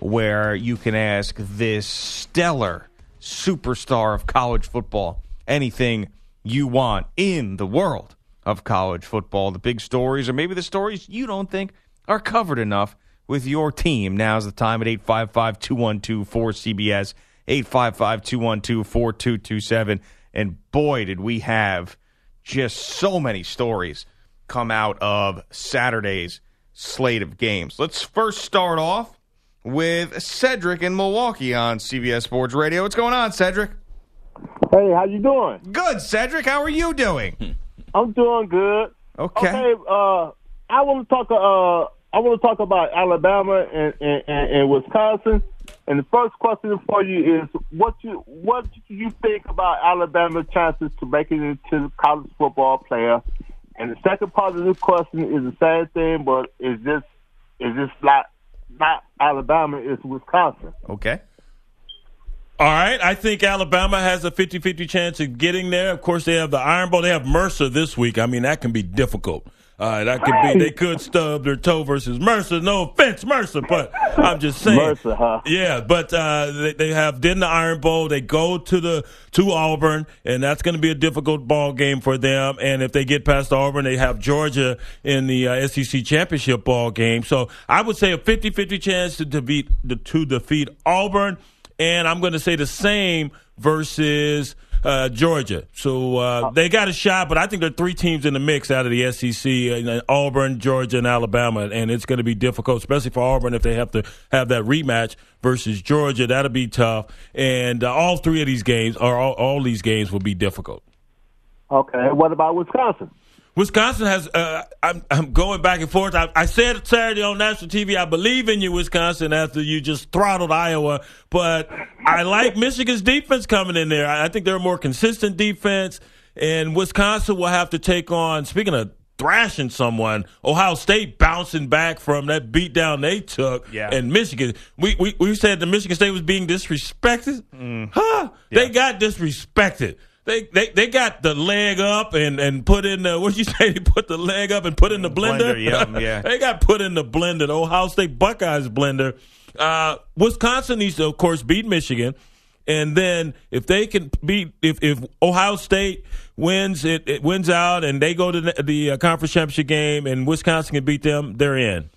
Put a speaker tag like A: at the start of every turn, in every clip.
A: Where you can ask this stellar superstar of college football anything you want in the world of college football. The big stories, or maybe the stories you don't think are covered enough with your team. Now's the time at 855 212 4CBS, 855 212 4227. And boy, did we have just so many stories come out of Saturday's slate of games. Let's first start off with Cedric in Milwaukee on CBS Sports Radio. What's going on, Cedric?
B: Hey, how you doing?
A: Good, Cedric. How are you doing?
B: I'm doing good.
A: Okay.
B: Okay, uh, I want to talk. Uh, I want to talk about Alabama and, and, and, and Wisconsin. And the first question for you is, what you what do you think about Alabama's chances to make it into the college football player? And the second part of this question is the same thing, but is this is this not not Alabama, it's Wisconsin.
A: Okay.
C: All right. I think Alabama has a 50 50 chance of getting there. Of course, they have the Iron Bowl. They have Mercer this week. I mean, that can be difficult. Uh, that could be, they could stub their toe versus Mercer. No offense, Mercer, but I'm just saying.
B: Mercer, huh?
C: Yeah, but uh, they, they have did the Iron Bowl. They go to the to Auburn, and that's going to be a difficult ball game for them. And if they get past Auburn, they have Georgia in the uh, SEC championship ball game. So I would say a 50-50 chance to defeat to defeat Auburn, and I'm going to say the same versus. Uh, Georgia. So uh, they got a shot, but I think there are three teams in the mix out of the SEC: uh, Auburn, Georgia, and Alabama, and it's going to be difficult, especially for Auburn if they have to have that rematch versus Georgia. That'll be tough, and uh, all three of these games, or all, all these games, will be difficult.
B: Okay, what about Wisconsin?
C: Wisconsin has. Uh, I'm, I'm going back and forth. I, I said it Saturday on national TV. I believe in you, Wisconsin, after you just throttled Iowa. But I like Michigan's defense coming in there. I, I think they're a more consistent defense, and Wisconsin will have to take on. Speaking of thrashing someone, Ohio State bouncing back from that beatdown they took,
A: Yeah.
C: and Michigan. We, we we said the Michigan State was being disrespected. Huh? They got disrespected. They, they they got the leg up and, and put in the what you say? They put the leg up and put in the blender.
A: Blender, yeah, yeah.
C: they got put in the blender. The Ohio State Buckeyes blender. Uh, Wisconsin needs to, of course, beat Michigan, and then if they can beat if, if Ohio State wins it, it wins out and they go to the, the uh, conference championship game and Wisconsin can beat them, they're in.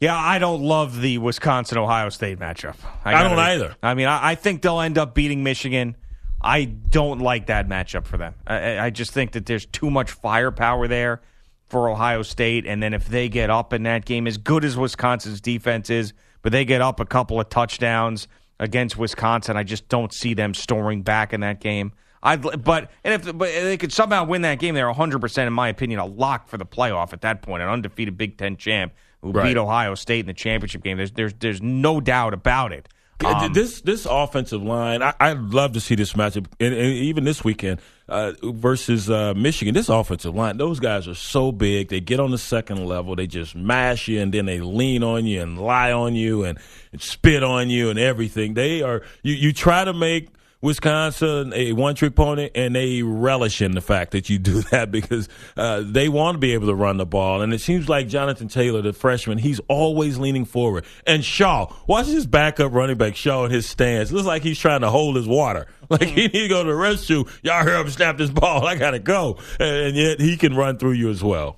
A: Yeah, I don't love the Wisconsin Ohio State matchup.
C: I
A: gotta-
C: don't either.
A: I mean, I, I think they'll end up beating Michigan. I don't like that matchup for them. I- I, I just think that there's too much firepower there for Ohio State. And then if they get up in that game, as good as Wisconsin's defense is, but they get up a couple of touchdowns against Wisconsin, I just don't see them storming back in that game. I'd, but and if but they could somehow win that game, they're 100 percent, in my opinion, a lock for the playoff at that point. An undefeated Big Ten champ who
C: Right.
A: beat Ohio State in the championship game. There's there's there's no doubt about it. Um,
C: this this offensive line, I, I'd love to see this matchup, and, and even this weekend uh, versus uh, Michigan. This offensive line, those guys are so big. They get on the second level, they just mash you, and then they lean on you and lie on you and, and spit on you and everything. They are you. You try to make Wisconsin a one trick pony, and they relish in the fact that you do that because uh, they want to be able to run the ball. And it seems like Jonathan Taylor, the freshman, he's always leaning forward. And Shaw, watch his backup running back Shaw in his stance. Looks like he's trying to hold his water. Like he need to go to the rescue. Y'all hear him snap this ball. I gotta go, and yet he can run through you as well.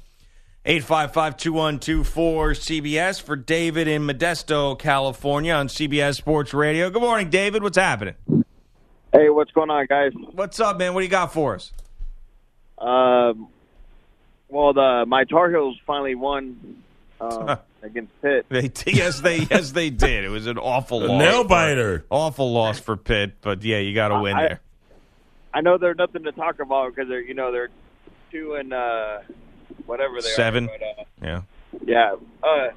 A: 855-2124 CBS for David in Modesto, California on CBS Sports Radio. Good morning, David. What's happening?
D: Hey, what's going on, guys?
A: What's up, man? What do you got for us?
D: Um, well, the my Tar Heels finally won um, against Pitt.
A: They yes, they yes they did. It was an awful loss.
C: nail biter.
A: Awful loss for Pitt, but yeah, you got to win
D: I-
A: there.
D: I know they're nothing to talk about because they're you know they're two and uh, whatever they
A: Seven.
D: are. But, uh,
A: Yeah.
D: yeah. Uh,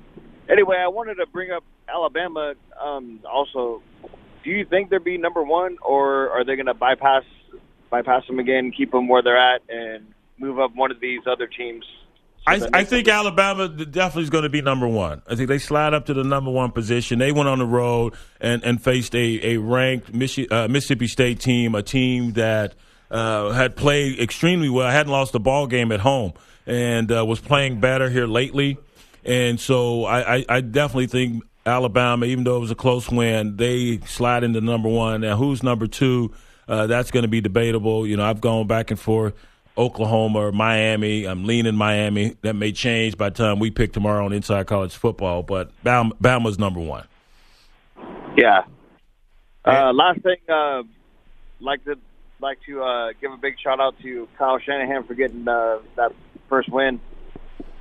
D: anyway, I wanted to bring up Alabama, um, also, do you think they'll be number one, or are they going to bypass bypass them again, keep them where they're at, and move up one of these other teams?
C: I, I think Alabama definitely is going to be number one. I think they slide up to the number one position. They went on the road and, and faced a, a ranked Michi- uh, Mississippi State team, a team that uh, had played extremely well, hadn't lost a ball game at home, and uh, was playing better here lately. And so I, I, I definitely think Alabama, even though it was a close win, they slide into number one. Now, who's number two? Uh, that's going to be debatable. You know, I've gone back and forth. Oklahoma or Miami. I'm leaning Miami. That may change by the time we pick tomorrow on Inside College Football, but Bama, Bama's number one.
D: Yeah. Uh, last thing, uh, like to like to uh, give a big shout out to Kyle Shanahan for getting uh, that first win.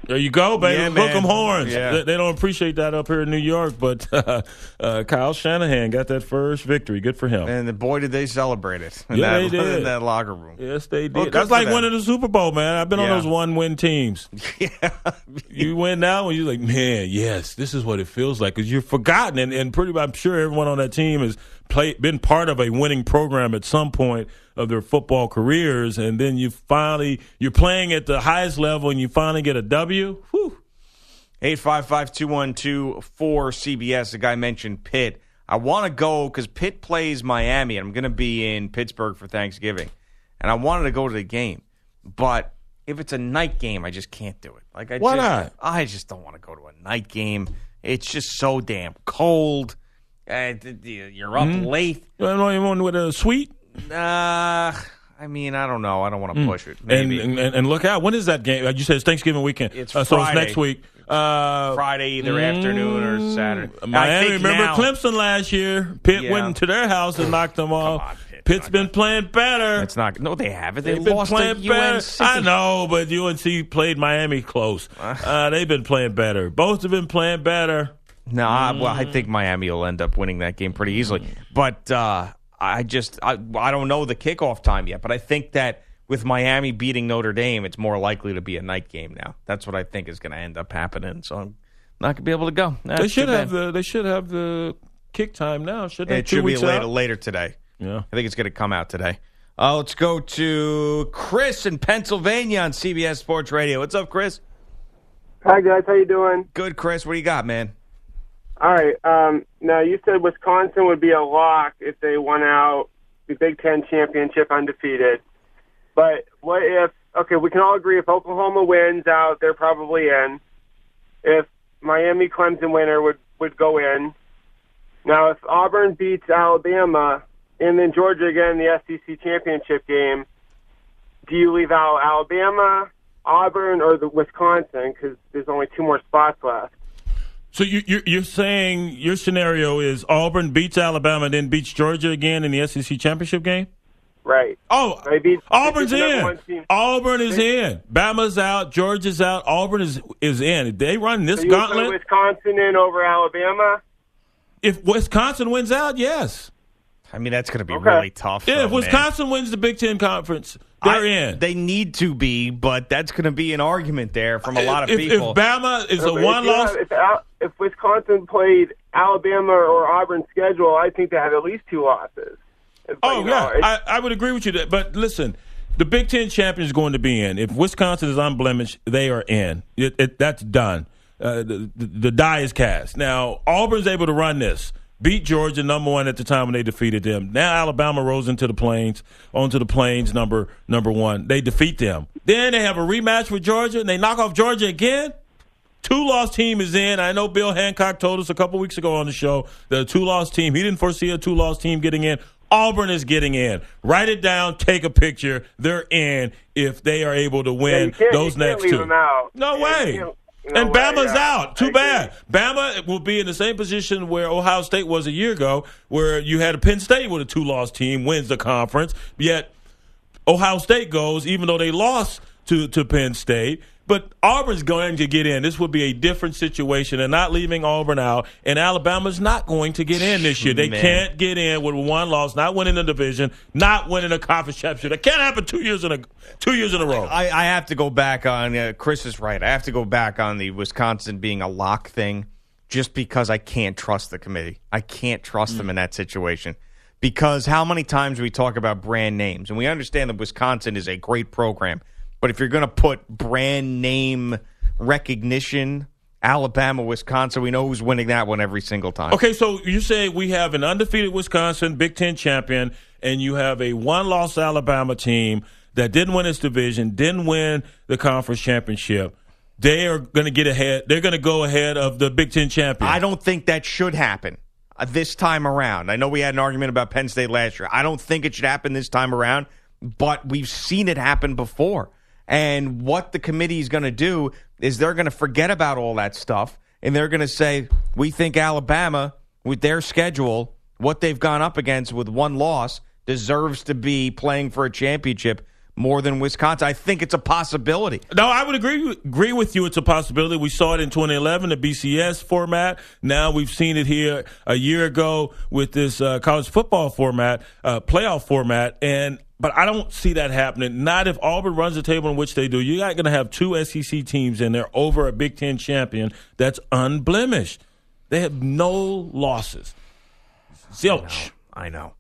C: There you go, baby.
A: Yeah,
C: Hook
A: man.
C: 'em horns.
A: Yeah.
C: They, they don't appreciate that up here in New York, but uh, uh, Kyle Shanahan got that first victory. Good for him.
A: And the boy, did they celebrate it in,
C: Yeah,
A: that,
C: they did.
A: in that locker room.
C: Yes, they did.
A: Well,
C: That's like
A: them.
C: winning the Super Bowl, man. I've been on those one-win teams.
A: Yeah.
C: You win now, and you're like, man, yes, this is what it feels like. Because you're forgotten, and, and pretty, I'm sure everyone on that team has played, been part of a winning program at some point of their football careers, and then you finally you're playing at the highest level, and you finally get a W. Whew.
A: 855-212-4CBS. The guy mentioned Pitt. I want to go because Pitt plays Miami, and I'm going to be in Pittsburgh for Thanksgiving. And I wanted to go to the game. But if it's a night game, I just can't do it. Like I
C: Why
A: just,
C: not?
A: I just don't want to go to a night game. It's just so damn cold. Uh, you're up
C: Mm-hmm.
A: late.
C: You know anyone with a suite?
A: Uh, I mean, I don't know. I don't want to push it.
C: Mm. And,
A: Maybe
C: and and look out. When is that game? Uh, You said it's Thanksgiving weekend.
A: It's
C: uh, so it's next week. Uh,
A: Friday, either afternoon or Saturday. I
C: Miami, remember
A: now-
C: Clemson last year? Pitt
A: Yeah.
C: went into their house and knocked them off.
A: on, Pitt.
C: Pitt's been playing better.
A: It's not. No, they haven't. They
C: They've been playing
A: to
C: better.
A: UNC.
C: I know, but UNC played Miami close. Uh, they've been playing better. Both have been playing better.
A: No, I, well, I think Miami will end up winning that game pretty easily. But uh, I just I, I don't know the kickoff time yet. But I think that with Miami beating Notre Dame, it's more likely to be a night game now. That's what I think is going to end up happening. So I'm not going to be able to go. That's
C: they should have the they should have the kick time now. Shouldn't they?
A: It should be later later today.
C: Yeah.
A: I think it's going to come out today. Uh, let's go to Chris in Pennsylvania on CBS Sports Radio. What's up, Chris?
E: Hi guys, how you doing?
A: Good, Chris. What do you got, man?
E: All right. Um, now you said Wisconsin would be a lock if they won out the Big Ten championship undefeated. But what if? Okay, we can all agree if Oklahoma wins out, they're probably in. If Miami Clemson winner would would go in. Now, if Auburn beats Alabama and then Georgia again in the SEC championship game, do you leave out Alabama, Auburn, or the Wisconsin? Because there's only two more spots left.
C: So you, you're, you're saying your scenario is Auburn beats Alabama, then beats Georgia again in the SEC championship game?
E: Right.
C: Oh,
E: beat-
C: Auburn's
E: they beat the number
C: in. Auburn is in. Bama's out. Georgia's out. Auburn is is in. If they run this
E: So
C: gauntlet,
E: Wisconsin in over Alabama.
C: if Wisconsin wins out, yes.
A: I mean, that's going to be
E: Okay.
A: really tough.
C: Yeah,
A: though,
C: if
A: man.
C: Wisconsin wins the Big Ten conference, they're
A: I-
C: in.
A: They need to be, but that's going to be an argument there from a lot of
C: if,
A: people.
C: If Bama is a one loss,
E: if, if Wisconsin played Alabama or Auburn's schedule, I think they have at least two losses. But,
C: Oh
E: you know,
C: yeah, I, I would agree with you. That, but listen, the Big Ten champion is going to be in. If Wisconsin is unblemished, they are in. It, it, that's done. Uh, the, the, the die is cast. Now Auburn's able to run this. Beat Georgia number one at the time when they defeated them. Now Alabama rose into the plains, onto the plains number number one. They defeat them. Then they have a rematch with Georgia and they knock off Georgia again. Two loss team is in. I know Bill Hancock told us a couple weeks ago on the show that a two loss team, he didn't foresee a two loss team getting in. Auburn is getting in. Write it down, take a picture. They're in if they are able to win
E: can't,
C: those next two. No
E: Yeah,
C: way.
E: No
C: and
E: way,
C: Bama's
E: yeah.
C: out. Too
E: I
C: bad.
E: agree.
C: Bama will be in the same position where Ohio State was a year ago, where you had a Penn State with a two loss team, wins the conference, yet Ohio State goes, even though they lost to, to Penn State. But Auburn's going to get in. This would be a different situation. and not leaving Auburn out. And Alabama's not going to get in this year. They
A: Man.
C: can't get in with one loss, not winning the division, not winning a conference championship. That can't happen two years in a two years in a row.
A: I, I have to go back on. Uh, Chris is right. I have to go back on the Wisconsin being a lock thing just because I can't trust the committee. I can't trust them in that situation. Because how many times we talk about brand names, and we understand that Wisconsin is a great program, but if you're going to put brand name recognition, Alabama, Wisconsin, we know who's winning that one every single time.
C: Okay, so you say we have an undefeated Wisconsin Big Ten champion, and you have a one-loss Alabama team that didn't win its division, didn't win the conference championship. They are going to get ahead. They're going to go ahead of the Big Ten champion.
A: I don't think that should happen uh, this time around. I know we had an argument about Penn State last year. I don't think it should happen this time around, but we've seen it happen before. And what the committee is going to do is they're going to forget about all that stuff and they're going to say, we think Alabama, with their schedule, what they've gone up against with one loss, deserves to be playing for a championship more than Wisconsin. I think it's a possibility.
C: No, I would agree agree with you. It's a possibility. We saw it in 2011, the BCS format. Now we've seen it here a year ago with this uh, college football format, uh, playoff format, and but I don't see that happening. Not if Auburn runs the table in which they do. You're not going to have two SEC teams in there over a Big Ten champion that's unblemished. They have no losses. Zilch.
A: I know.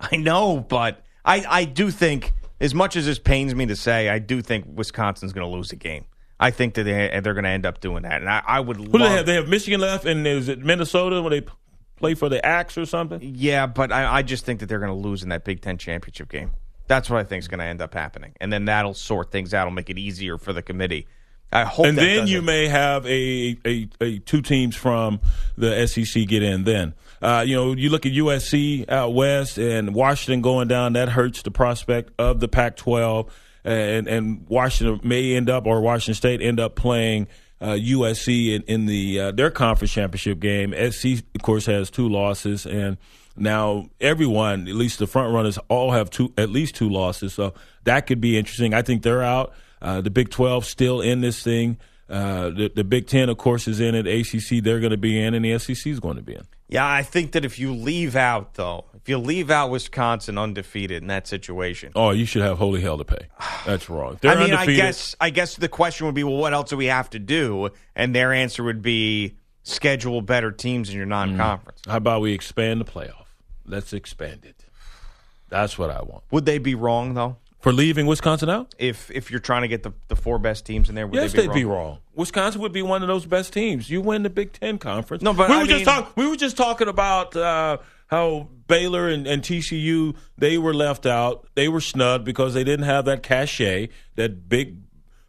A: I know, but I, I do think, as much as this pains me to say, I do think Wisconsin's going to lose a game. I think that they, they're going to end up doing that. And I, I would
C: Who
A: love.
C: do they have? They have Michigan left, and is it Minnesota when they play for the Axe or something?
A: Yeah, but I, I just think that they're going to lose in that Big Ten championship game. That's what I think is going to end up happening, and then that'll sort things out. It'll make it easier for the committee. I hope.
C: and then
A: doesn't-
C: you may have a, a, a two teams from the SEC get in. Then uh, you know you look at USC out west and Washington going down. That hurts the prospect of the Pac-12, and and Washington may end up or Washington State end up playing. Uh, USC in, in the uh, their conference championship game. SC of course has two losses, and now everyone, at least the front runners, all have two at least two losses. So that could be interesting. I think they're out. Uh, the Big Twelve still in this thing. Uh, the, the Big Ten, of course, is in it. ACC, they're going to be in, and the SEC is going to be in.
A: Yeah, I think that if you leave out though, if you leave out Wisconsin undefeated in that situation,
C: Oh, you should have holy hell to pay. That's wrong. They're
A: I mean, I guess I guess the question would be, well, what else do we have to do? And their answer would be schedule better teams in your mm. non-conference.
C: How about we expand the playoff? Let's expand it. That's what I want.
A: Would they be wrong though?
C: For leaving Wisconsin out?
A: If if you're trying to get the, the four best teams in there, would
C: yes,
A: they be
C: they'd be wrong. Wisconsin would be one of those best teams. You win the Big Ten conference.
A: No, but
C: we
A: I
C: were just
A: mean-
C: talk, We were just talking about uh, how Baylor and, and TCU they were left out. They were snubbed because they didn't have that cachet, that big,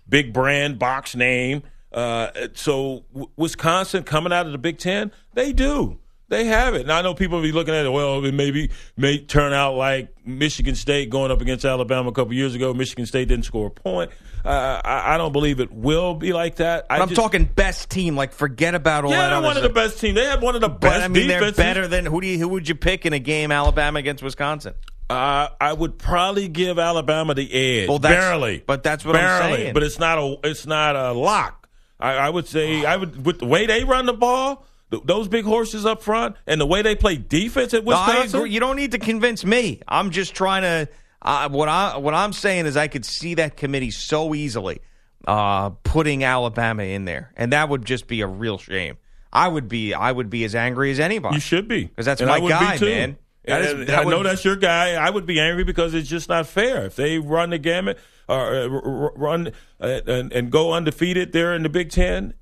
C: big brand box name. Uh, so w- Wisconsin coming out of the Big Ten, they do. They have it. Now I know people will be looking at it. Well, it maybe may turn out like Michigan State going up against Alabama a couple years ago. Michigan State didn't score a point. Uh, I, I don't believe it will be like that. I
A: I'm
C: just-
A: talking best team. Like forget about all
C: Yeah,
A: that.
C: they're
A: other
C: one of the best teams. They have one of the
A: But
C: best
A: I mean, they're better than who do you, who would you pick in a game Alabama against Wisconsin?
C: Uh, I would probably give Alabama the edge.
A: Well, that's-
C: barely,
A: but that's what I'm
C: barely.
A: saying.
C: But it's not a it's not a lock. I, I would say I would with the way they run the ball, th- those big horses up front, and the way they play defense at Wisconsin.
A: agree. You don't need to convince me. I'm just trying to. Uh, what I what I'm saying is I could see that committee so easily uh, putting Alabama in there, and that would just be a real shame. I would be I would be as angry as anybody.
C: You should be
A: because that's
C: And
A: my
C: I would
A: guy,
C: be too.
A: man. That is- that
C: I know
A: would-
C: that's your guy. I would be angry because it's just not fair. If they run the gamut or uh, r- run uh, and, and go undefeated there in the Big Ten,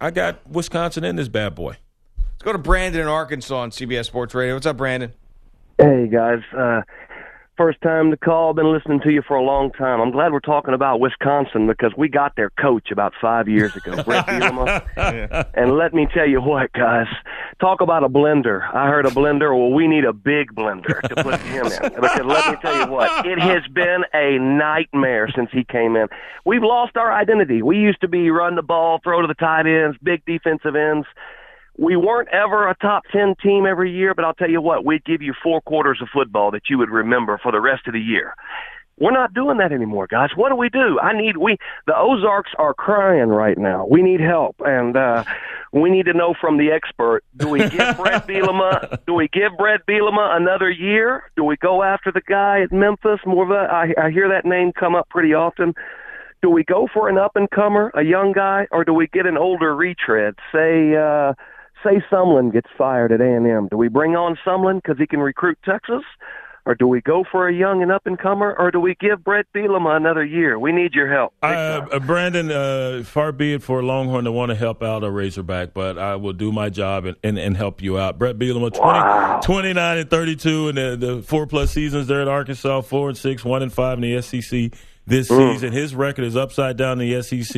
C: I got Wisconsin in this bad boy.
A: Let's go to Brandon in Arkansas on CBS Sports Radio. What's up, Brandon?
F: Hey guys, uh, first time to call. Been listening to you for a long time. I'm glad we're talking about Wisconsin because we got their coach about five years ago, Bret Bielema. And let me tell you what, guys, talk about a blender. I heard a blender. Well, we need a big blender to put him in because let me tell you what, it has been a nightmare since he came in. We've lost our identity. We used to be run the ball, throw to the tight ends, big defensive ends we weren't ever a top 10 team every year, but I'll tell you what, we'd give you four quarters of football that you would remember for the rest of the year. We're not doing that anymore, guys. What do we do? I need we the Ozarks are crying right now. We need help and uh we need to know from the expert, do we give Bret Bielema do we give Bret Bielema another year? Do we go after the guy at Memphis? More of a, I, I hear that name come up pretty often. Do we go for an up and comer, a young guy, or do we get an older retread? Say uh say Sumlin gets fired at A&M. Do we bring on Sumlin because he can recruit Texas? Or do we go for a young and up and comer, or do we give Bret Bielema another year? We need your help.
C: Uh, Brandon, uh, far be it for a Longhorn to want to help out a Razorback, but I will do my job and, and, and help you out. Bret Bielema, 20,
F: Wow.
C: 29 and 32 in the, the four plus seasons there at Arkansas, four and six, one and five in the SEC this season. His record is upside down in the SEC,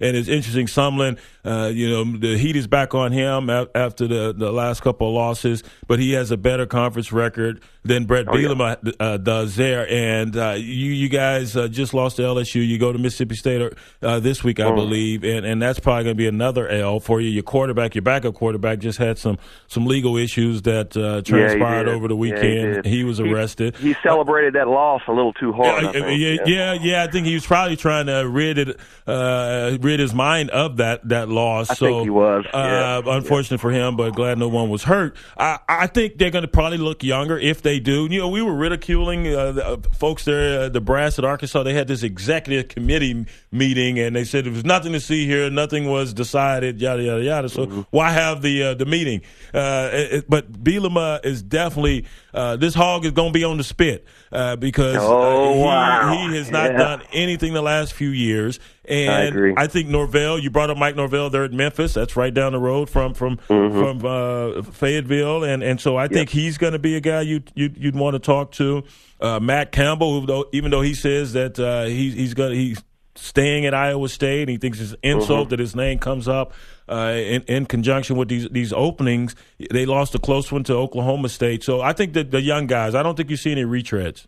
C: and it's interesting. Sumlin, uh, you know, the heat is back on him after the, the last couple of losses, but he has a better conference record than Bret Bielema uh, does there. And uh, you you guys uh, just lost to LSU. You go to Mississippi State uh, this week, I believe, and, and that's probably going to be another L for you. Your quarterback, your backup quarterback, just had some some legal issues that uh, transpired
F: did.
C: over the
F: Yeah, he
C: weekend. he, was arrested.
F: He celebrated that loss a little too hard.
C: Yeah, yeah, yeah, yeah. I think he was probably trying to rid it, uh, rid his mind of that that loss.
F: I
C: so,
F: think he was,
C: Uh,
F: yeah.
C: Unfortunate for him, but glad no one was hurt. I, I think they're going to probably look younger if they do. You know, we were ridiculing uh, the uh, folks there, uh, the brass at Arkansas. They had this executive committee meeting, and they said there was nothing to see here, nothing was decided, yada yada yada. So
F: Mm-hmm.
C: why have the uh, the meeting? Uh, it, it- but Bielema is definitely uh, this hog is going to be on the spit uh, because uh,
F: Oh,
C: he,
F: wow.
C: he has not
F: Yeah.
C: done anything the last few years. And
F: I agree.
C: I think Norvell, you brought up Mike Norvell there at Memphis. That's right down the road from from
F: Mm-hmm.
C: from uh, Fayetteville, and and so I think he's going to be a guy you you'd, you'd want to talk to. Uh, Matt Campbell, who though, even though he says that uh, he, he's going he's staying at Iowa State, and he thinks it's an insult
F: Mm-hmm.
C: that his name comes up uh, in, in conjunction with these these openings. They lost a close one to Oklahoma State, so I think that the young guys. I don't think you see any retreads.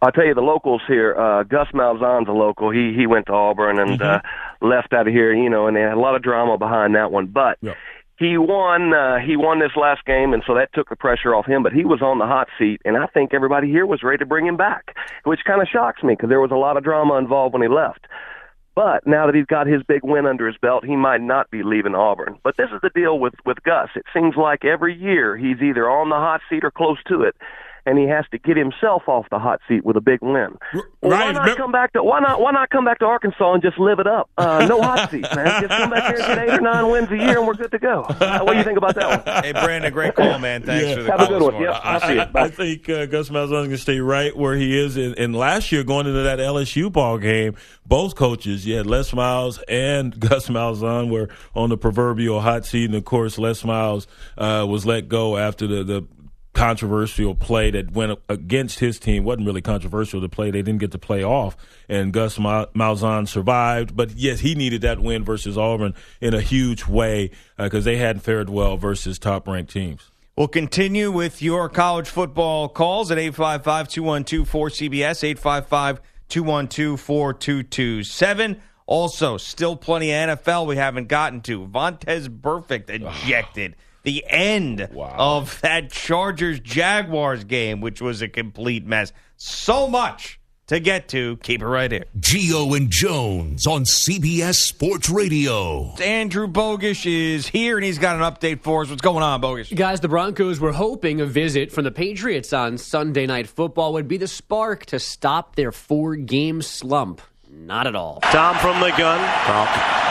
F: I'll tell you the locals here. Uh, Gus Malzahn's a local. He he went to Auburn and uh, left out of here. You know, and they had a lot of drama behind that one. But
C: Yeah.
F: he won. Uh, he won this last game, and so that took the pressure off him. But he was on the hot seat, and I think everybody here was ready to bring him back, which kind of shocks me because there was a lot of drama involved when he left. But now that he's got his big win under his belt, he might not be leaving Auburn. But this is the deal with with Gus. It seems like every year he's either on the hot seat or close to it, and he has to get himself off the hot seat with a big win. Well, why not come back to why not why not come back to Arkansas and just live it up? Uh, no hot seats, man. Just come back here and get eight or nine wins a year, and we're good to go. Uh, what do you think about that one?
A: Hey, Brandon, great call, man. Thanks
C: Yeah.
A: for the
F: Have a good one. Yep.
C: I,
F: I'll see.
C: I, think uh, Gus Malzahn's going to stay right where he is. And, and last year, going into that LSU ball game, both coaches, you had Les Miles and Gus Malzahn were on the proverbial hot seat. And of course, Les Miles uh, was let go after the, the controversial play that went against his team. wasn't really controversial to play; they didn't get to play off, and Gus Ma- Malzahn survived. But yes, he needed that win versus Auburn in a huge way uh, because they hadn't fared well versus top-ranked teams.
A: We'll continue with your college football calls at 855 212 4CBS, 855 212 4227. Also, still plenty of NFL we haven't gotten to. Vontaze Burfict ejected. The end of that Chargers Jaguars game, which was a complete mess. So much to get to. Keep it right here.
G: Gio and Jones on CBS Sports Radio.
A: Andrew Bogish is here and he's got an update for us. What's going on, Bogish?
H: Guys, the Broncos were hoping a visit from the Patriots on Sunday Night Football would be the spark to stop their four game slump. Not at all.
I: Tom from the gun.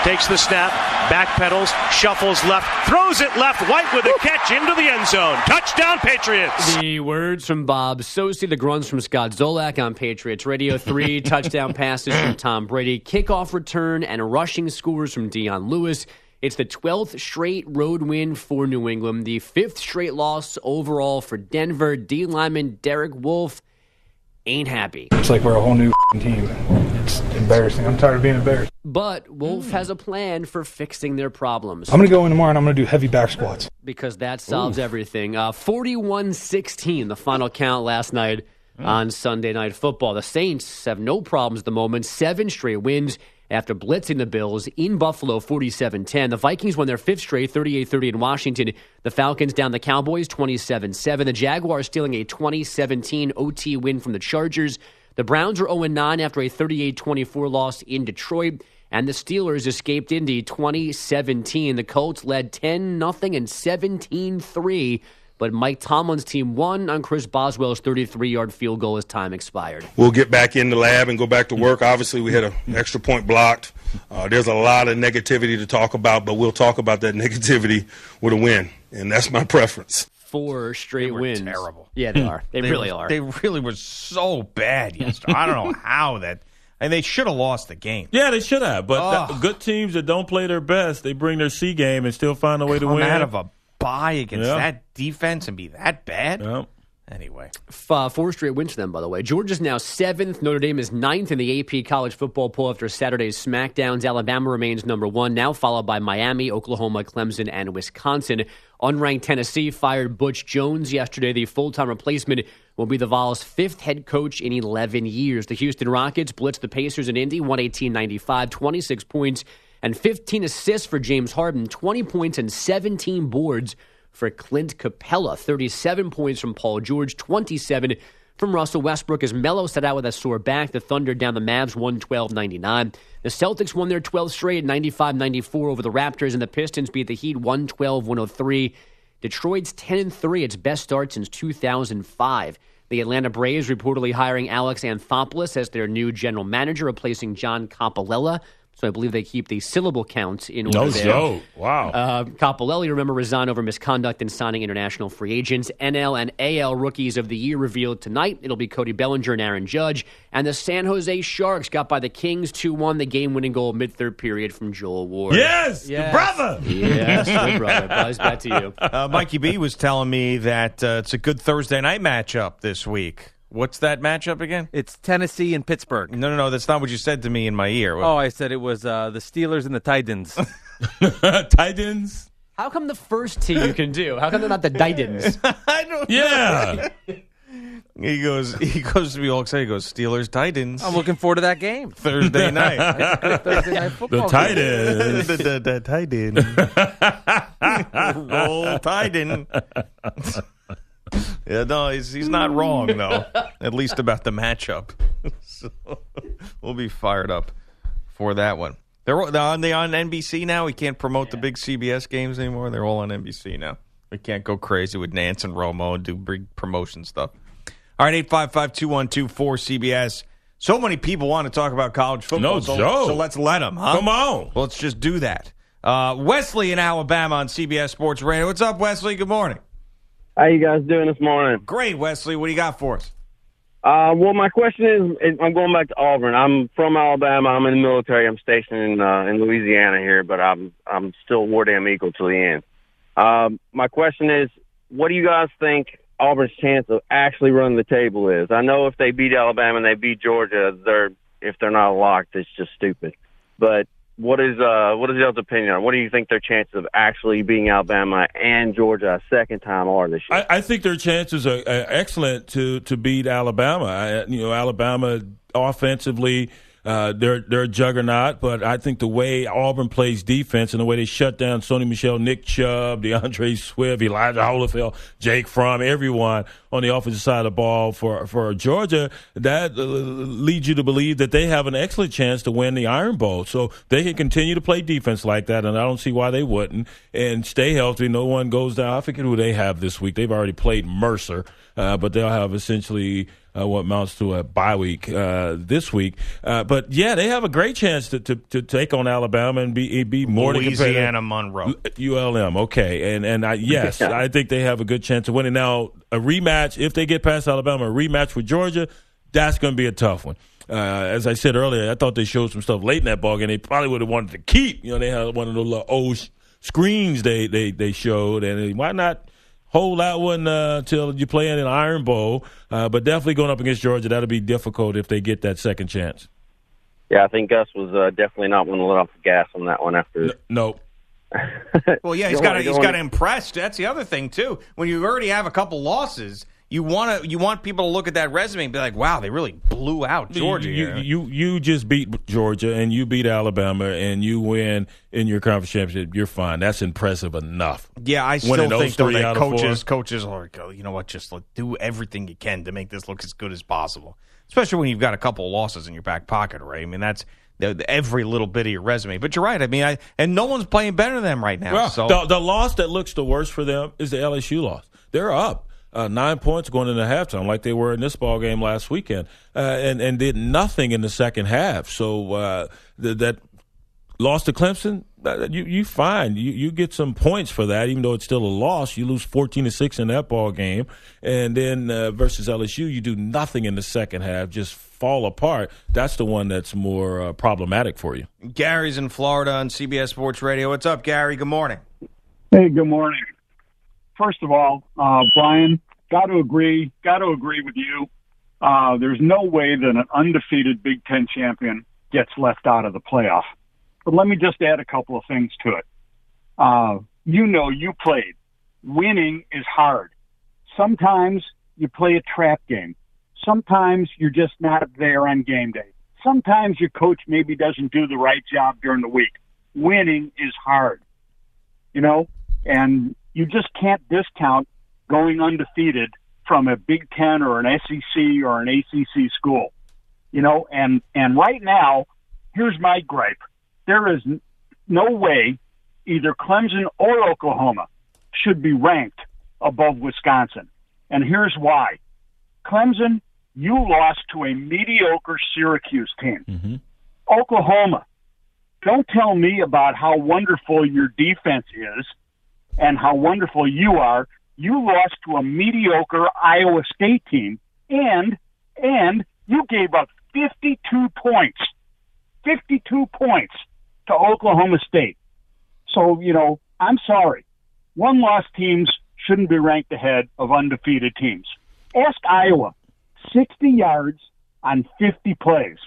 I: Takes the snap, backpedals, shuffles left, throws it left. White with a catch into the end zone. Touchdown, Patriots.
H: The words from Bob Socci, the grunts from Scott Zolak on Patriots Radio. Three touchdown passes from Tom Brady, kickoff return, and rushing scores from Dion Lewis. It's the 12th straight road win for New England, the fifth straight loss overall for Denver. D lineman Derek Wolfe ain't happy.
J: It's like we're a whole new f***ing team. It's embarrassing. I'm tired of being embarrassed.
H: But Wolfe has a plan for fixing their problems.
J: I'm going to go in tomorrow and I'm going to do heavy back squats.
H: because that solves everything. Uh, 41 16, the final count last night on Sunday Night Football. The Saints have no problems at the moment, seven straight wins after blitzing the Bills in Buffalo 47 10. The Vikings won their fifth straight 38 30 in Washington. The Falcons down the Cowboys 27 7. The Jaguars stealing a 2017 OT win from the Chargers. The Browns are 0 9 after a 38 24 loss in Detroit. And the Steelers escaped Indy 2017. The Colts led 10 0 and 17 3. But Mike Tomlin's team won on Chris Boswell's 33 yard field goal as time expired.
K: We'll get back in the lab and go back to work. Obviously, we had an extra point blocked. Uh, there's a lot of negativity to talk about, but we'll talk about that negativity with a win. and that's my preference.
H: Four straight
A: were
H: wins.
A: terrible.
H: Yeah, they are. They, really
A: were-
H: are.
A: They really were so bad yesterday. I don't know how that. And they should have lost the game.
C: Yeah, they should have. But
A: Ugh.
C: that- good teams that don't play their best, they bring their C game and still find a way to win.
A: out of a bye against
C: Yeah.
A: that defense and be that bad.
C: Yeah.
A: Anyway,
H: F- uh, four straight wins for them, by the way. Georgia's now seventh. Notre Dame is ninth in the AP college football poll after Saturday's SmackDowns. Alabama remains number one, now followed by Miami, Oklahoma, Clemson, and Wisconsin. Unranked Tennessee fired Butch Jones yesterday. The full time replacement will be the Vols' fifth head coach in 11 years. The Houston Rockets blitzed the Pacers in Indy 118 95, 26 points and 15 assists for James Harden, 20 points and 17 boards for Clint Capela. 37 points from Paul George, 27 from Russell Westbrook as Melo set out with a sore back. The Thunder down the Mavs 112 99. The Celtics won their 12th straight 95 94 over the Raptors, and the Pistons beat the Heat 112 103. Detroit's 10 3, its best start since 2005. The Atlanta Braves reportedly hiring Alex Anthopoulos as their new general manager, replacing John Coppolella. So I believe they keep the syllable count in order
C: No
H: there.
C: joke. Wow.
H: Uh, Coppolella, remember, resigned over misconduct in signing international free agents. NL and AL rookies of the year revealed tonight. It'll be Cody Bellinger and Aaron Judge. And the San Jose Sharks got by the Kings 2 1, the game winning goal mid third period from Joel Ward.
C: yes,
H: Yes.
C: brother.
H: Yes, good brother. Buzz, back to you.
A: uh, Mikey B was telling me that uh, it's a good Thursday night matchup this week. What's that matchup again?
L: It's Tennessee and Pittsburgh.
A: No, no, no. That's not what you said to me in my ear.
L: Oh, I said it was uh, the Steelers and the Titans.
C: Titans.
H: How come the first T you can do? How come they're not the Titans?
A: I don't.
C: Yeah.
A: He goes. He goes to be all excited. He goes Steelers Titans
L: I'm looking forward to that game.
A: Thursday night.
L: Thursday night
C: the
L: football. game.
C: Titans.
A: the, the, the Titan. Roll Titan. Yeah, no, he's, he's not wrong, though. At least about the matchup. so we'll be fired up for that one. They're, they're on, they on NBC now. We can't promote the big CBS games anymore. They're all on NBC now. We can't go crazy with Nance and Romo and do big promotion stuff. All right, 855 212 4CBS. So many people want to talk about college football.
C: No
A: so,
C: joke.
A: So let's let them, huh?
C: Come on.
A: Let's just do that. Uh, Wesley in Alabama on CBS Sports Radio. What's up, Wesley? Good morning.
E: How you guys doing this morning?
A: Great, Wesley. What do you got for us?
E: Uh, well, my question is, I'm going back to Auburn. I'm from Alabama. I'm in the military. I'm stationed in uh, in Louisiana here, but I'm I'm still War Damn Eagle till the end. Um, my question is, what do you guys think Auburn's chance of actually running the table is? I know if they beat Alabama and they beat Georgia, they're if they're not locked, it's just stupid. But what is uh what is y'all's opinion on? What do you think their chances of actually beating Alabama and Georgia a second time are this year?
C: I, I think their chances are, are excellent to to beat Alabama. I, you know, Alabama offensively. Uh, they're they're a juggernaut, but I think the way Auburn plays defense and the way they shut down Sony Michel, Nick Chubb, D'Andre Swift, Elijah Holyfield, Jake Fromm, everyone on the offensive side of the ball for for Georgia, that uh, leads you to believe that they have an excellent chance to win the Iron Bowl. So they can continue to play defense like that, and I don't see why they wouldn't. And stay healthy. No one goes down. I forget who they have this week. They've already played Mercer, uh, but they'll have essentially uh, what amounts to a bye week uh, this week. Uh, but yeah, they have a great chance to, to, to take on Alabama and be be more than
A: Louisiana. Monroe.
C: ULM, okay, and and I, yes, I think they have a good chance of winning. Now, a rematch if they get past Alabama, a rematch with Georgia, that's going to be a tough one. Uh, as I said earlier, I thought they showed some stuff late in that ball game. They probably would have wanted to keep. You know, they had one of those little old s- screens they they they showed, and why not? Hold that one uh, till you play in an Iron Bowl, uh, but definitely going up against Georgia, that'll be difficult if they get that second chance.
E: Yeah, I think Gus was uh, definitely not one to let off the gas on that one after.
C: No.
A: Well, yeah, he's
E: Go
A: got
E: on,
A: to
E: go
A: he's got to impress. That's the other thing too. When you already have a couple losses, you want to you want people to look at that resume and be like, "Wow, they really blew out Georgia."
C: You,
A: here.
C: you you just beat Georgia and you beat Alabama and you win in your conference championship. You're fine. That's impressive enough.
A: Yeah, I still
C: Winning those
A: think though that
C: out of four.
A: coaches coaches are like, "Oh, you know what, just like, do everything you can to make this look as good as possible. Especially when you've got a couple of losses in your back pocket, right? I mean, that's every little bit of your resume. But you're right. I mean, I and no one's playing better than them right now.
C: Well,
A: so
C: the, the loss that looks the worst for them is the LSU loss. They're up. Uh, nine points going into halftime, like they were in this ball game last weekend, uh, and and did nothing in the second half. So uh, th- that lost to Clemson, uh, you you fine. You you get some points for that, even though it's still a loss. You lose fourteen to six in that ball game, and then uh, versus LSU, you do nothing in the second half, just fall apart. That's the one that's more uh, problematic for you.
A: Gary's in Florida on CBS Sports Radio. What's up, Gary? Good morning.
M: Hey, good morning. First of all, uh, Brian, got to agree, got to agree with you. Uh, there's no way that an undefeated Big Ten champion gets left out of the playoff. But let me just add a couple of things to it. Uh, you know, you played. Winning is hard. Sometimes you play a trap game. Sometimes you're just not there on game day. Sometimes your coach maybe doesn't do the right job during the week. Winning is hard, you know, and you just can't discount going undefeated from a Big Ten or an SEC or an ACC school, you know, and, and right now, here's my gripe. There is no way either Clemson or Oklahoma should be ranked above Wisconsin. And here's why. Clemson, you lost to a mediocre Syracuse team.
C: Mm-hmm.
M: Oklahoma, don't tell me about how wonderful your defense is and how wonderful you are. You lost to a mediocre Iowa State team and, and you gave up 52 points, 52 points to Oklahoma State. So, you know, I'm sorry. One loss teams shouldn't be ranked ahead of undefeated teams. Ask Iowa, 60 yards on 50 plays.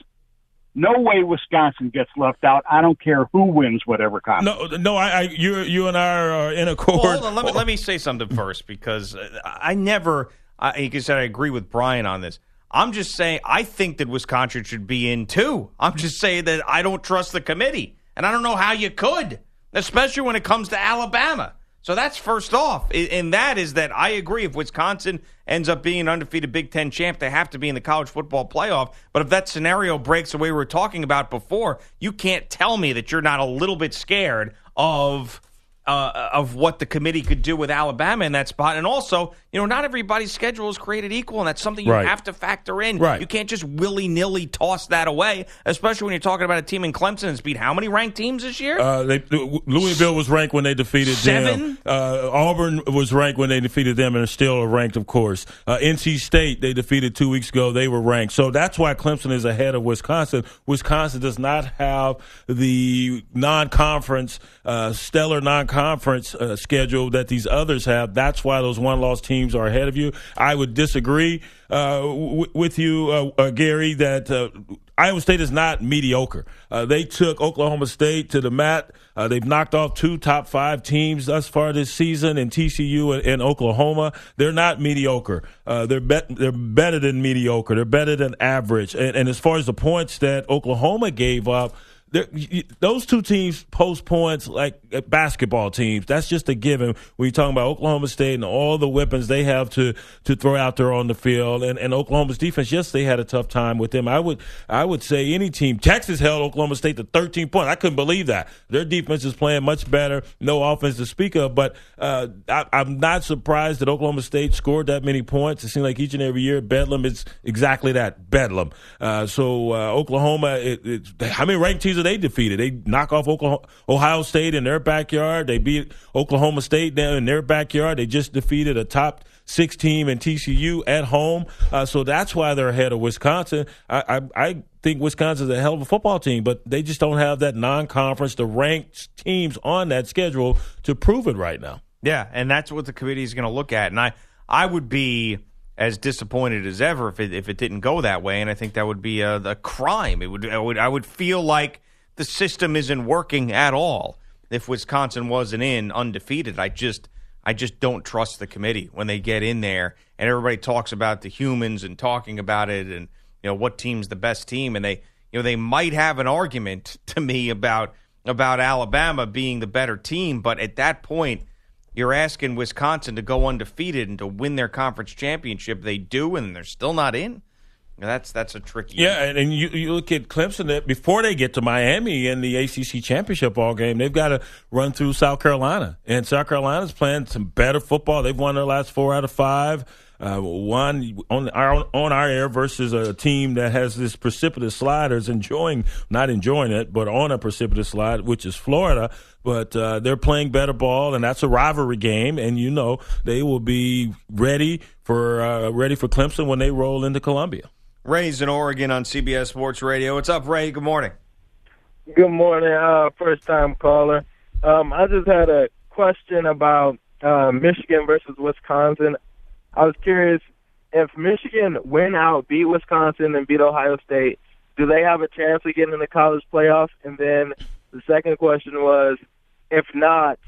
M: No way Wisconsin gets left out. I don't care who wins whatever conference.
C: No, no, I, I you, you and I are uh, in accord.
A: Well, hold on, let me, let me say something first because I never, I, like I said, I agree with Brian on this. I'm just saying I think that Wisconsin should be in too. I'm just saying that I don't trust the committee, and I don't know how you could, especially when it comes to Alabama. So that's first off, and that is that I agree. If Wisconsin ends up being an undefeated Big Ten champ, they have to be in the college football playoff. But if that scenario breaks the way we were talking about before, you can't tell me that you're not a little bit scared of uh, of what the committee could do with Alabama in that spot. And also, you know, not everybody's schedule is created equal, and that's something you
C: Right.
A: have to factor in.
C: Right.
A: You can't just willy nilly toss that away, especially when you're talking about a team in Clemson that's beat how many ranked teams this year?
C: Uh, they, Louisville was ranked when they defeated
A: Seven?
C: them. Uh, Auburn was ranked when they defeated them, and are still ranked, of course. Uh, NC State they defeated two weeks ago. They were ranked, so that's why Clemson is ahead of Wisconsin. Wisconsin does not have the non-conference, uh, stellar non-conference uh, schedule that these others have. That's why those one-loss teams are ahead of you. I would disagree uh, w- with you, uh, uh, Gary, that uh, Iowa State is not mediocre. Uh, they took Oklahoma State to the mat. They've knocked off two top five teams thus far this season in TCU and, and Oklahoma. They're not mediocre. They're bet they're better than mediocre. They're better than average. And, and as far as the points that Oklahoma gave up, those two teams post points like basketball teams. That's just a given when you're talking about Oklahoma State and all the weapons they have to to throw out there on the field. And, and Oklahoma's defense, yes, they had a tough time with them. I would I would say any team. Texas held Oklahoma State to 13 points. I couldn't believe that. Their defense is playing much better. No offense to speak of, but uh, I, I'm not surprised that Oklahoma State scored that many points. It seems like each and every year Bedlam is exactly that Bedlam. Uh, so uh, Oklahoma, it, it, how many ranked teams are they defeated? They knock off Ohio State in their backyard. They beat Oklahoma State down in their backyard. They just defeated a top six team in TCU at home. Uh, so that's why they're ahead of Wisconsin. I, I, I think Wisconsin's a hell of a football team, but they just don't have that non-conference, the ranked teams on that schedule to prove it right now.
A: Yeah, and that's what the committee is going to look at. And I, I would be as disappointed as ever if it if it didn't go that way. And I think that would be a, a crime. It would I would I would feel like the system isn't working at all if Wisconsin wasn't in undefeated. I just I just don't trust the committee when they get in there and everybody talks about the humans and talking about it and you know what team's the best team and they you know they might have an argument to me about about Alabama being the better team, but at that point you're asking Wisconsin to go undefeated and to win their conference championship. They do, and they're still not in. That's that's a tricky.
C: Yeah, and, and you you look at Clemson that before they get to Miami in the ACC championship ball game, they've got to run through South Carolina, and South Carolina's playing some better football. They've won their last four out of five. uh, one on our on our air versus a team that has this precipitous slide, is enjoying not enjoying it, but on a precipitous slide, which is Florida. But uh, they're playing better ball, and that's a rivalry game, and you know they will be ready for uh, ready for Clemson when they roll into Columbia.
A: Ray's in Oregon on CBS Sports Radio. What's up, Ray? Good morning.
N: Good morning, uh, first time caller. Um, I just had a question about uh, Michigan versus Wisconsin. I was curious if Michigan win out, beat Wisconsin, and beat Ohio State, do they have a chance of getting in the college playoff? And then the second question was, if not,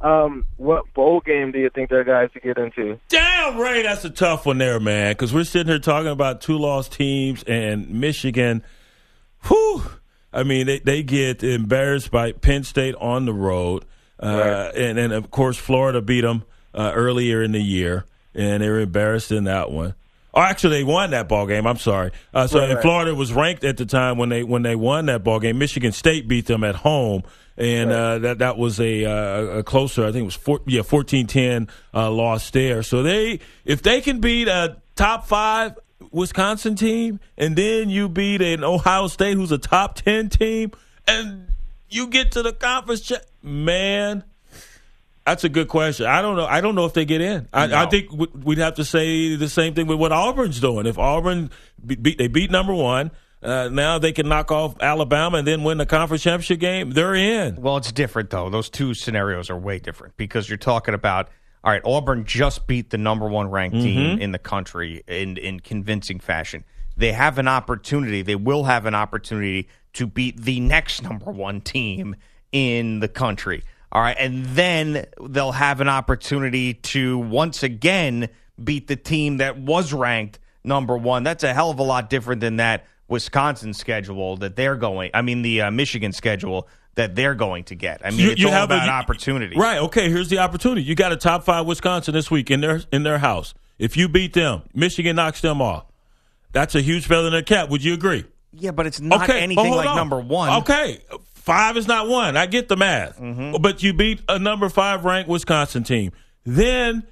N: um, what bowl game do you think they're guys to get into?
C: Damn, Ray, that's a tough one there, man. Because we're sitting here talking about two lost teams and Michigan. Whew. I mean, they, they get embarrassed by Penn State on the road. Uh, and, and, of course, Florida beat them uh, earlier in the year, and they were embarrassed in that one. Oh, actually, they won that ball game. I'm sorry. Uh, so,
N: Right, right.
C: Florida was ranked at the time when they when they won that ball game. Michigan State beat them at home, and uh, that that was a, uh, a closer. I think it was four, yeah 14-10 uh, loss there. So they if they can beat a top five Wisconsin team, and then you beat an Ohio State who's a top ten team, and you get to the conference, cha- man. That's a good question. I don't know. I don't know if they get in. I, I think we'd have to say the same thing with what Auburn's doing. If Auburn be- beat, they beat number one, uh, now they can knock off Alabama and then win the conference championship game. They're in.
A: Well, it's different though. Those two scenarios are way different because you're talking about all right. Auburn just beat the number one ranked team
C: Mhm.
A: in the country in in convincing fashion. They have an opportunity. They will have an opportunity to beat the next number one team in the country. All right, and then they'll have an opportunity to once again beat the team that was ranked number one. That's a hell of a lot different than that Wisconsin schedule that they're going. I mean, the uh, Michigan schedule that they're going to get. I mean,
C: You-
A: it's
C: you
A: all
C: have a-
A: about
C: you-
A: opportunity.
C: Right. Okay. Here's the opportunity. You got a top five Wisconsin this week in their in their house. If you beat them, Michigan knocks them off. That's a huge feather in their cap. Would you agree?
A: Yeah, but it's not
C: Okay,
A: anything like
C: on.
A: number one.
C: Okay, five is not one. I get the math,
A: Mm-hmm.
C: but you beat a number five ranked Wisconsin team. Then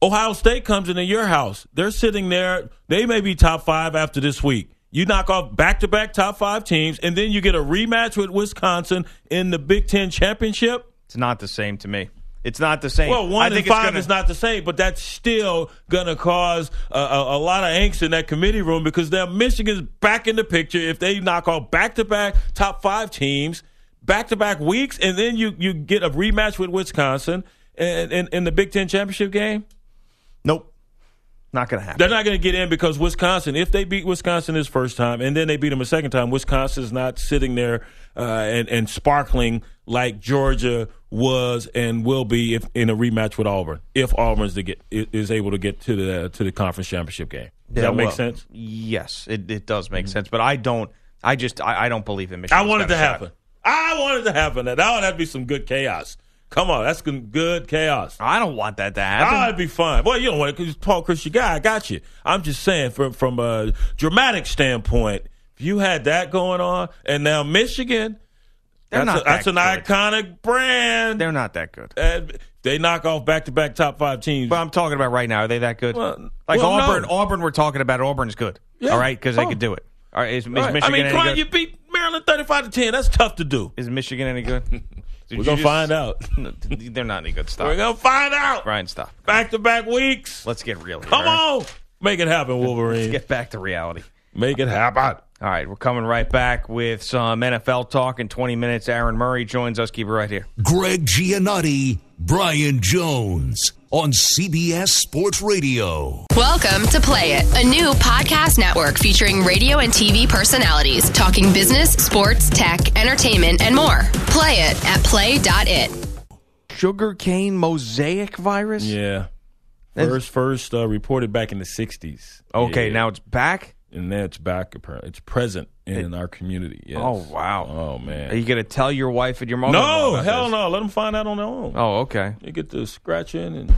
C: Ohio State comes into your house. They're sitting there. They may be top five after this week. You knock off back to back top five teams, and then you get a rematch with Wisconsin in the Big Ten championship.
A: It's not the same to me. It's not the same.
C: Well,
A: I
C: one and
A: think it's
C: five
A: gonna-
C: is not the same, but that's still going to cause a, a, a lot of angst in that committee room because now Michigan's back in the picture if they knock off back to back top five teams, back to back weeks, and then you, you get a rematch with Wisconsin in, in, in the Big Ten championship game.
A: Nope. Not going to happen.
C: They're not going to get in because Wisconsin, if they beat Wisconsin this first time and then they beat them a second time, Wisconsin's not sitting there uh, and, and sparkling like Georgia was and will be if in a rematch with Auburn. If Auburn's to get is able to get to the to the conference championship game, does
A: Yeah,
C: that make
A: well,
C: sense?
A: Yes, it, it does make sense. But I don't. I just I, I don't believe in Michigan.
C: I want it to happen. I want it to happen. That oh, that'd be some good chaos. Come on, that's good- good chaos.
A: I don't want that to happen.
C: it'd be fun. Well, you don't want it because Paul Christian guy. I got you. I'm just saying from from a dramatic standpoint, if you had that going on, and now Michigan,
A: They're
C: that's,
A: not
C: a, that's an
A: good.
C: iconic brand.
A: They're not that good.
C: And they knock off back to back top five teams.
A: But I'm talking about right now. Are they that good?
C: Well,
A: like
C: well,
A: Auburn.
C: no.
A: Auburn. We're talking about Auburn's good.
C: Yeah.
A: All right, because they
C: Oh.
A: could do it. All right, is, is
C: Right.
A: Michigan
C: I mean,
A: any good?
C: you beat Maryland thirty-five to ten. That's tough to do.
A: Is Michigan any good? Did
C: We're gonna
A: just-
C: find out.
A: No, they're not any good. Stop.
C: We're gonna find out.
A: Brian, stop.
C: Back to back weeks.
A: Let's get real. Here,
C: Come
A: all right?
C: on, make it happen, Wolverine.
A: Let's get back to reality.
C: Make it happen.
A: All right, we're coming right back with some NFL talk in 20 minutes. Aaron Murray joins us. Keep it right here.
G: Greg Giannotti, Brian Jones on CBS Sports Radio.
O: Welcome to Play It, a new podcast network featuring radio and TV personalities talking business, sports, tech, entertainment, and more. Play it at play.it.
A: Sugarcane mosaic virus?
C: Yeah. First, first uh, reported back in the '60s.
A: Okay,
C: Yeah.
A: now it's back?
C: And it's back. apparently. It's present in our community. Yes.
A: Oh, wow.
C: Oh man.
A: Are you going to tell your wife and your mother?
C: no, hell no. Let them find out on their own.
A: Oh, okay.
C: You get the scratching, and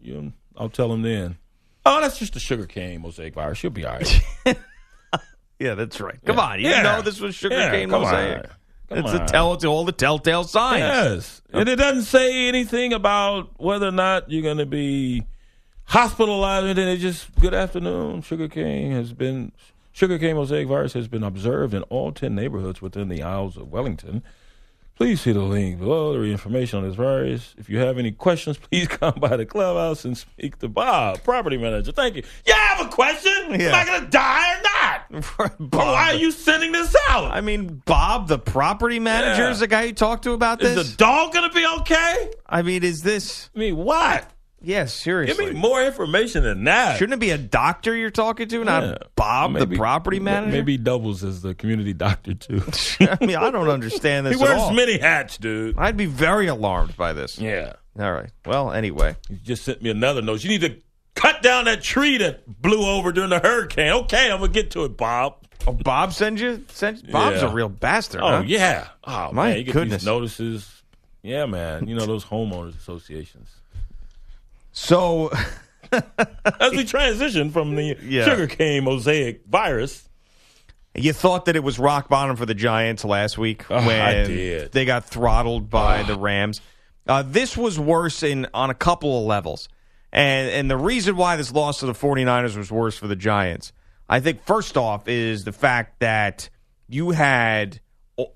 C: you, I'll tell them then. Oh, that's just a sugar cane mosaic virus. She'll be all right.
A: Yeah, that's right. Come
C: Yeah.
A: on. You
C: Yeah.
A: know this was sugarcane
C: Yeah, come
A: mosaic.
C: Come
A: It's
C: on.
A: a tell. It's all the telltale signs.
C: Yes, and it doesn't say anything about whether or not you're going to be hospitalized, and then they just good afternoon. Sugar Sugarcane has been sugar sugarcane mosaic virus has been observed in all ten neighborhoods within the Isles of Wellington. Please see the link below the information on this virus. If you have any questions, please come by the clubhouse and speak to Bob, property manager. Thank you. Yeah, I have a question. Am I going to die or not? Or why are you sending this out?
A: I mean, Bob, the property manager,
C: Yeah.
A: is the guy you talked to about this?
C: Is the dog going to be okay?
A: I mean, is this?
C: I mean, what?
A: Yes, seriously.
C: Give me more information than that.
A: Shouldn't it be a doctor you're talking to, not
C: Yeah.
A: Bob,
C: Maybe-
A: the property manager?
C: Maybe doubles as the community doctor too.
A: I mean, I don't understand this
C: he wears many hats, dude.
A: I'd be very alarmed by this.
C: Yeah.
A: All right. Well, anyway.
C: You just sent me another note. You need to cut down that tree that blew over during the hurricane. Okay, I'm gonna get to it, Bob.
A: Oh, Bob send you? Send Bob's
C: Yeah.
A: a real bastard.
C: Oh
A: huh?
C: yeah. Oh
A: My
C: man, you get
A: goodness.
C: these notices. Yeah, man. You know those homeowners associations.
A: So
C: as we transition from the
A: Yeah.
C: sugarcane mosaic virus,
A: You thought that it was rock bottom for the Giants last week
C: Oh,
A: when they got throttled by the Rams. Uh, this was worse in on a couple of levels. And and the reason why this loss to the 49ers was worse for the Giants, I think first off is the fact that you had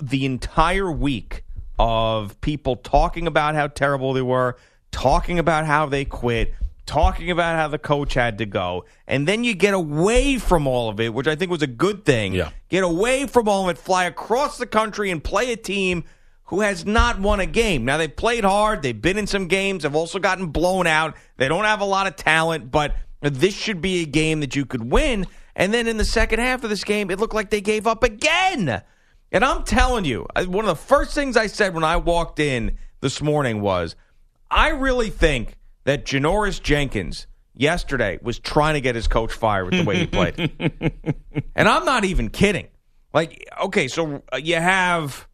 A: the entire week of people talking about how terrible they were, talking about how they quit, talking about how the coach had to go, and then you get away from all of it, which I think was a good thing.
C: Yeah.
A: Get away from all of it, fly across the country and play a team who has not won a game. Now they've played hard, they've been in some games, have also gotten blown out. They don't have a lot of talent, but this should be a game that you could win. And then in the second half of this game, it looked like they gave up again. And I'm telling you, one of the first things I said when I walked in this morning was, I really think that Janoris Jenkins yesterday was trying to get his coach fired with the way he played. and I'm not even kidding. Like, okay, so uh, you have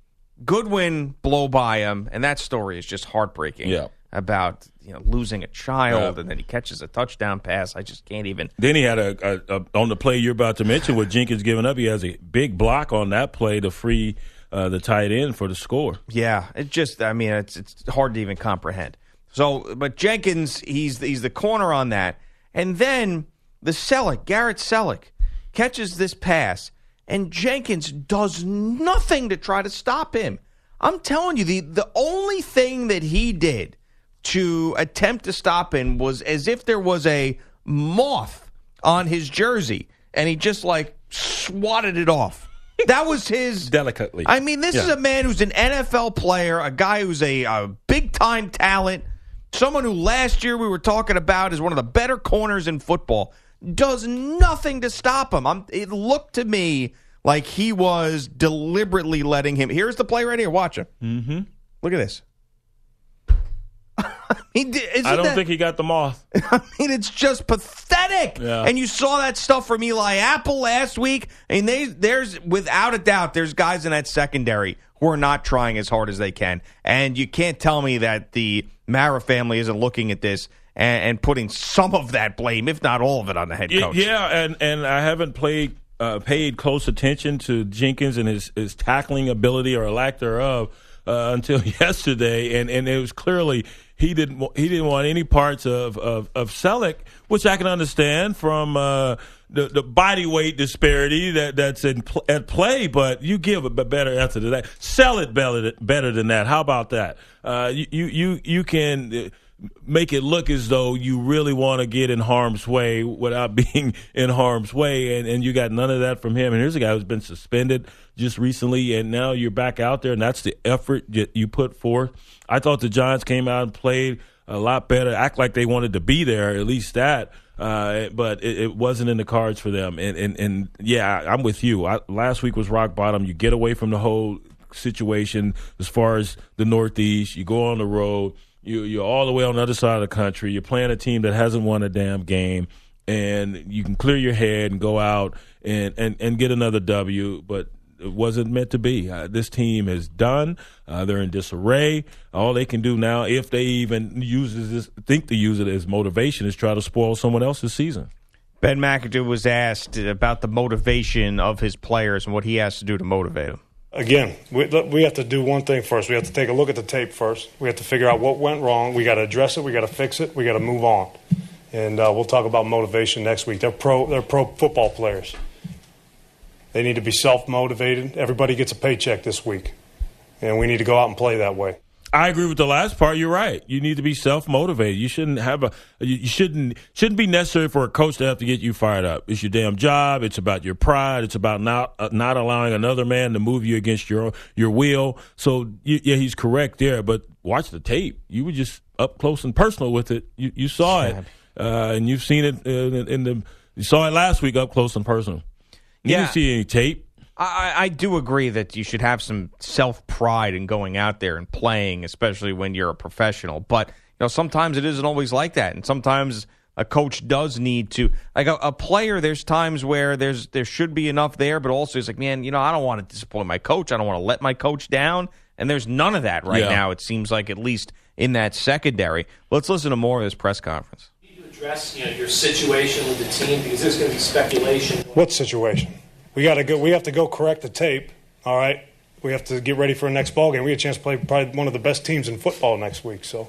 A: Goodwin blow by him, and that story is just heartbreaking.
C: Yeah.
A: About you know losing a child,
C: Yeah.
A: and then he catches a touchdown pass. I just can't even.
C: Then he had a, a, a on the play you're about to mention with Jenkins giving up. He has a big block on that play to free uh, the tight end for the score.
A: Yeah, it just I mean it's it's hard to even comprehend. So, but Jenkins, he's he's the corner on that, and then the Celek, Garrett Celek, catches this pass, and Jenkins does nothing to try to stop him. I'm telling you, the the only thing that he did to attempt to stop him was as if there was a moth on his jersey, and he just like swatted it off. That was his
C: delicately.
A: I mean, this is a man who's an NFL player, a guy who's a, a big time talent, someone who last year we were talking about is one of the better corners in football. Does nothing to stop him. I'm, it looked to me like he was deliberately letting him. Here's the play right here. Watch him.
C: Mm-hmm.
A: Look at this. did,
C: I don't
A: that-
C: think he got the moth.
A: I mean, it's just pathetic.
C: Yeah.
A: And you saw that stuff from Eli Apple last week. And they, there's, without a doubt, there's guys in that secondary who are not trying as hard as they can. And you can't tell me that the Mara family isn't looking at this and, and putting some of that blame, if not all of it, on the head coach.
C: Yeah, and and I haven't played uh, paid close attention to Jenkins and his, his tackling ability or lack thereof uh, until yesterday, and, and it was clearly he didn't he didn't want any parts of of, of Celek, which I can understand from uh, the the body weight disparity that that's in pl- at play. But you give a better answer to that. Sell it better better than that. How about that? Uh, you you you you can. Make it look as though you really want to get in harm's way without being in harm's way and, and you got none of that from him. And here's a guy who's been suspended just recently and now you're back out there and that's the effort that you put forth. I thought the giants came out and played a lot better act like they wanted to be there at least that uh, but it, it wasn't in the cards for them. And, and, and yeah i'm with you. I, last week was rock bottom. You get away from the whole situation as far as the northeast. You go on the road you, you're all the way on the other side of the country. You're playing a team that hasn't won a damn game, and you can clear your head and go out and, and, and get another W. But it wasn't meant to be. Uh, this team is done. Uh, they're in disarray. All they can do now, if they even use this, think to use it as motivation, is try to spoil someone else's season.
A: Ben McAdoo was asked about the motivation of his players and what he has to do to motivate them.
K: Again, we, we have to do one thing first. We have to take a look at the tape first. We have to figure out what went wrong. We got to address it. We got to fix it. We got to move on.
P: and uh, we'll talk about motivation next week. They're pro. They're pro football players. They need to be self motivated. Everybody gets a paycheck this week, and we need to go out and play that way.
C: I agree with the last part. You're right. You need to be self motivated. You shouldn't have a. You shouldn't shouldn't be necessary for a coach to have to get you fired up. It's your damn job. It's about your pride. It's about not uh, not allowing another man to move you against your your will. So you, yeah, he's correct there. But watch the tape. You were just up close and personal with it. You you saw it, uh, and you've seen it in, in the. You saw it last week up close and personal. You
A: Yeah.
C: didn't see any tape.
A: I, I do agree that you should have some self pride in going out there and playing, especially when you're a professional. But you know, sometimes it isn't always like that, and sometimes a coach does need to like a, a player. There's times where there's there should be enough there, but also it's like, man, you know, I don't want to disappoint my coach. I don't want to let my coach down, and there's none of that right
C: Yeah.
A: now. It seems like at least in that secondary. Let's listen to more of this press conference.
Q: address you know your situation with the team because there's going to be speculation.
P: What situation? We got to go. We have to go correct the tape. All right. We have to get ready for a next ball game. We have a chance to play probably one of the best teams in football next week. So,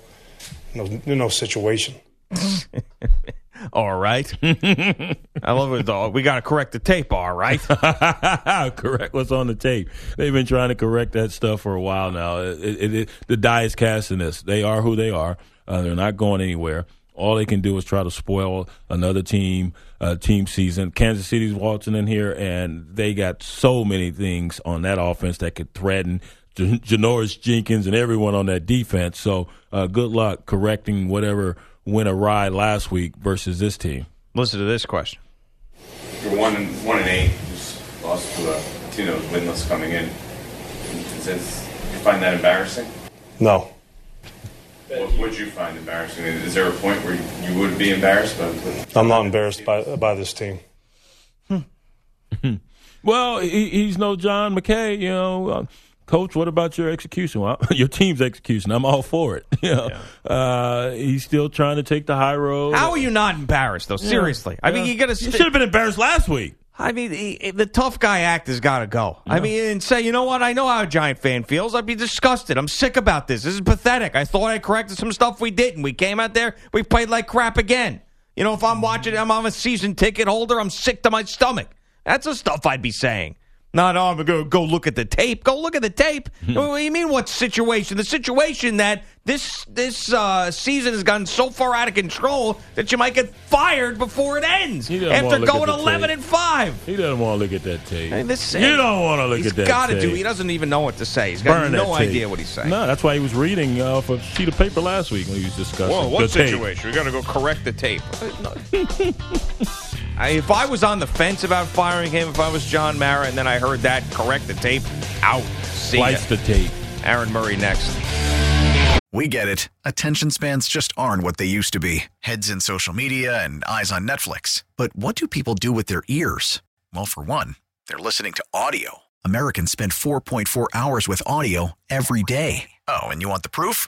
P: no, no situation.
A: All right. I love it, though. We got to correct the tape, all right?
C: correct what's on the tape. They've been trying to correct that stuff for a while now. It, it, it, the die is cast in this. They are who they are. Uh, they're not going anywhere. All they can do is try to spoil another team uh, team season. Kansas City's waltzing in here, and they got so many things on that offense that could threaten Jan- Janoris Jenkins and everyone on that defense. So uh, good luck correcting whatever went awry last week versus this team.
A: Listen to this question.
R: You're one and one and eight. Just lost to a team that was winless coming in. Is this, you find that embarrassing?
P: No.
R: What would you find embarrassing? Is there a point where you, you would be embarrassed? By,
P: I'm not embarrassed by by this team.
C: Well, he, he's no John McKay, you know. Uh, Coach, what about your execution? Well, your team's execution. I'm all for it. You know, uh, he's still trying to take the high road.
A: How are you not embarrassed, though?
C: Yeah.
A: Seriously. I mean,
C: Yeah.
A: you got to.
C: You should have been embarrassed last week.
A: I mean, he- the tough guy act has got to go. I mean, and say, you know what? I know how a Giant fan feels. I'd be disgusted. I'm sick about this. This is pathetic. I thought I corrected some stuff we didn't. We came out there, we played like crap again. You know, if I'm watching, I'm, I'm a season ticket holder. I'm sick to my stomach. That's the stuff I'd be saying. Not, oh, I'm going to go look at the tape. Go look at the tape. what do you mean, what situation? The situation that this this uh, season has gotten so far out of control that you might get fired before it ends
C: He
A: after
C: wanna look at
A: going 11
C: tape.
A: and 5.
C: He doesn't want to look at that tape.
A: Hey, this-
C: you don't want to look at that tape.
A: He's got to do. He doesn't even know what to say. He's got
C: Burn
A: no idea what he's saying.
C: No, that's why he was reading uh, off a sheet of paper last week when he was discussing
A: Whoa,
C: the
A: what
C: tape.
A: situation? We got to go correct the tape. I, if I was on the fence about firing him, if I was John Mara, and then I heard that correct the tape, out. See ya.
C: Slice the tape.
A: Aaron Murray next.
S: We get it. Attention spans just aren't what they used to be heads in social media and eyes on Netflix. But what do people do with their ears? Well, for one, they're listening to audio. Americans spend 4.4 hours with audio every day. Oh, and you want the proof?